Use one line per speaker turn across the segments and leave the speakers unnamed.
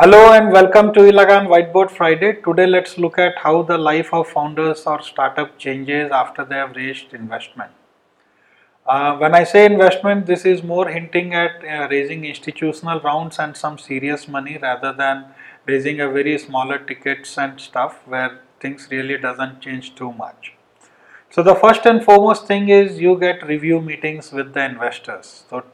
Hello and welcome to eLagaan Whiteboard Friday. Today let's look at how the life of founders or startup changes after they have raised investment. Uh, when I say investment, this is more hinting at uh, raising institutional rounds and some serious money rather than raising a very smaller tickets and stuff where things really doesn't change too much. So the first and foremost thing is you get review meetings with the investors. So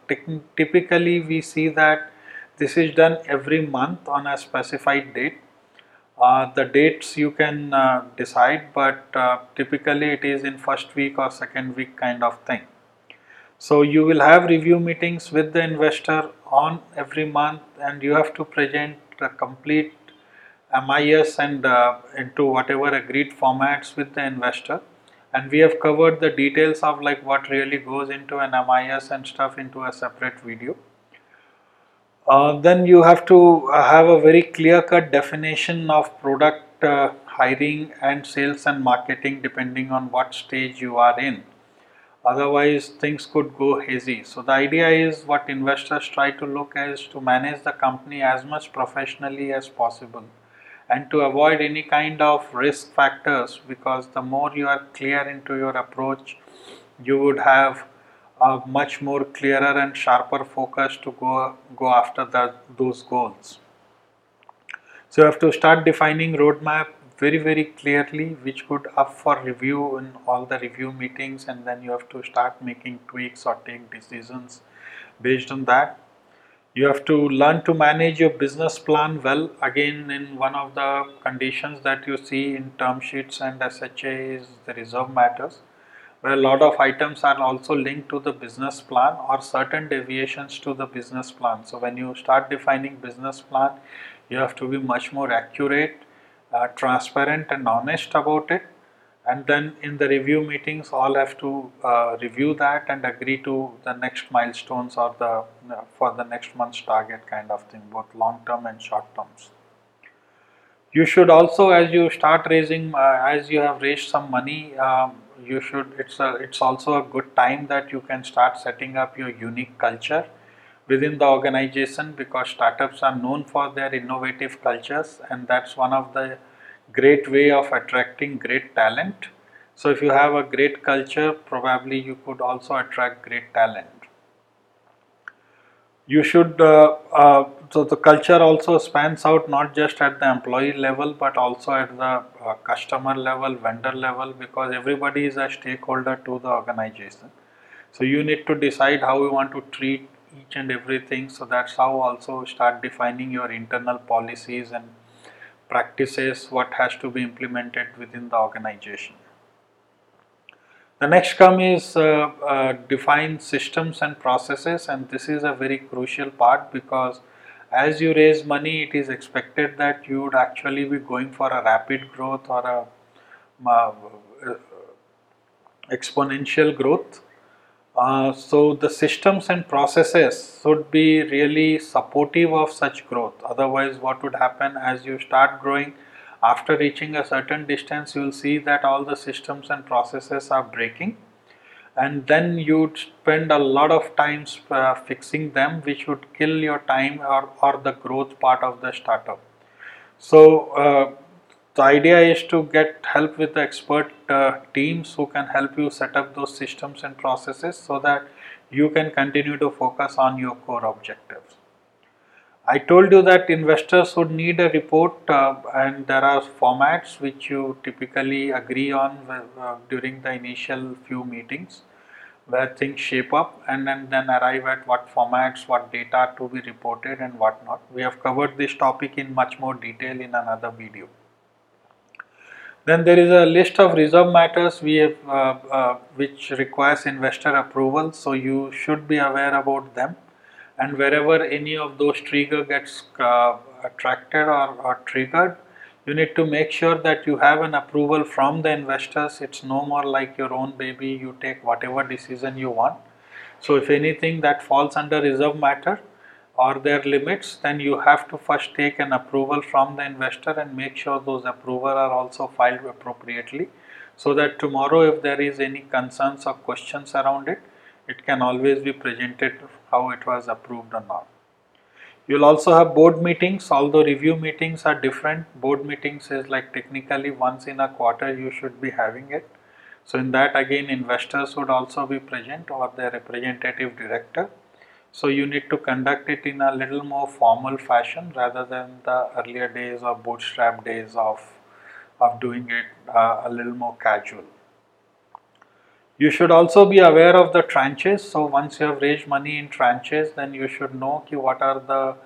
typically we see that this is done every month on a specified date. Uh, the dates you can uh, decide, but uh, typically it is in first week or second week kind of thing. So you will have review meetings with the investor on every month, and you have to present a complete MIS and uh, into whatever agreed formats with the investor. And we have covered the details of like what really goes into an MIS and stuff into a separate video. Uh, then you have to uh, have a very clear cut definition of product uh, hiring and sales and marketing depending on what stage you are in. Otherwise, things could go hazy. So, the idea is what investors try to look is to manage the company as much professionally as possible and to avoid any kind of risk factors because the more you are clear into your approach, you would have a much more clearer and sharper focus to go go after those goals. So you have to start defining roadmap very very clearly which could up for review in all the review meetings and then you have to start making tweaks or take decisions based on that. You have to learn to manage your business plan well. Again, in one of the conditions that you see in term sheets and SHA is the reserve matters where a lot of items are also linked to the business plan or certain deviations to the business plan. So when you start defining business plan, you have to be much more accurate, uh, transparent and honest about it. And then in the review meetings, all have to uh, review that and agree to the next milestones or the uh, for the next month's target kind of thing, both long term and short terms. You should also, as you start raising, uh, as you have raised some money, um, you should it's a it's also a good time that you can start setting up your unique culture within the organization because startups are known for their innovative cultures and that's one of the great way of attracting great talent. So if you have a great culture probably you could also attract great talent you should uh, uh, so the culture also spans out not just at the employee level but also at the uh, customer level vendor level because everybody is a stakeholder to the organization. So you need to decide how you want to treat each and everything. So that's how also start defining your internal policies and practices what has to be implemented within the organization the next come is uh, uh, define systems and processes and this is a very crucial part because as you raise money it is expected that you would actually be going for a rapid growth or a uh, exponential growth. Uh, so the systems and processes should be really supportive of such growth otherwise what would happen as you start growing after reaching a certain distance you will see that all the systems and processes are breaking. And then you'd spend a lot of time uh, fixing them which would kill your time or, or the growth part of the startup. So uh, the idea is to get help with the expert uh, teams who can help you set up those systems and processes so that you can continue to focus on your core objectives I told you that investors would need a report uh, and there are formats which you typically agree on uh, during the initial few meetings where things shape up and then, then arrive at what formats, what data to be reported and what not. We have covered this topic in much more detail in another video. Then there is a list of reserve matters we have, uh, uh which requires investor approval so you should be aware about them and wherever any of those trigger gets uh, attracted or, or triggered you need to make sure that you have an approval from the investors. It's no more like your own baby. You take whatever decision you want. So if anything that falls under reserve matter or their limits then you have to first take an approval from the investor and make sure those approval are also filed appropriately so that tomorrow if there is any concerns or questions around it it can always be presented how it was approved or not. You'll also have board meetings, although review meetings are different. Board meetings is like technically once in a quarter you should be having it. So in that again investors would also be present or their representative director. So you need to conduct it in a little more formal fashion rather than the earlier days or bootstrap days of, of doing it uh, a little more casual. You should also be aware of the tranches. So once you have raised money in tranches, then you should know what are the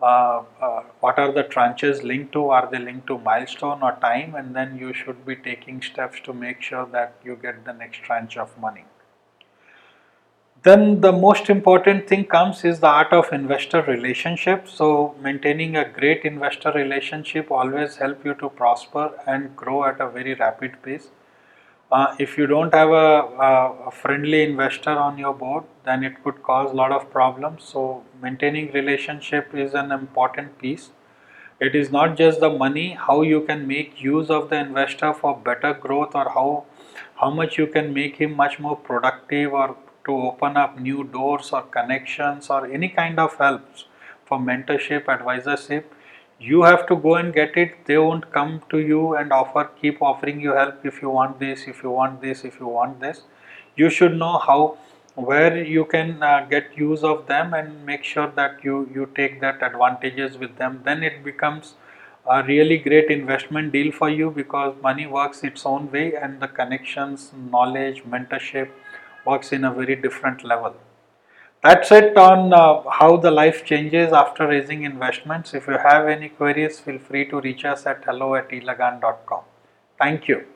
uh, uh, what are the tranches linked to? Are they linked to milestone or time? And then you should be taking steps to make sure that you get the next tranche of money. Then the most important thing comes is the art of investor relationship. So maintaining a great investor relationship always help you to prosper and grow at a very rapid pace. Uh, if you don't have a, a, friendly investor on your board then it could cause a lot of problems. So maintaining relationship is an important piece. It is not just the money how you can make use of the investor for better growth or how how much you can make him much more productive or to open up new doors or connections or any kind of helps for mentorship advisorship you have to go and get it. They won't come to you and offer keep offering you help if you want this if you want this if you want this. You should know how where you can uh, get use of them and make sure that you you take that advantages with them. Then it becomes a really great investment deal for you because money works its own way and the connections knowledge mentorship works in a very different level that's it on uh, how the life changes after raising investments. If you have any queries, feel free to reach us at hello at eLagaan.com. Thank you.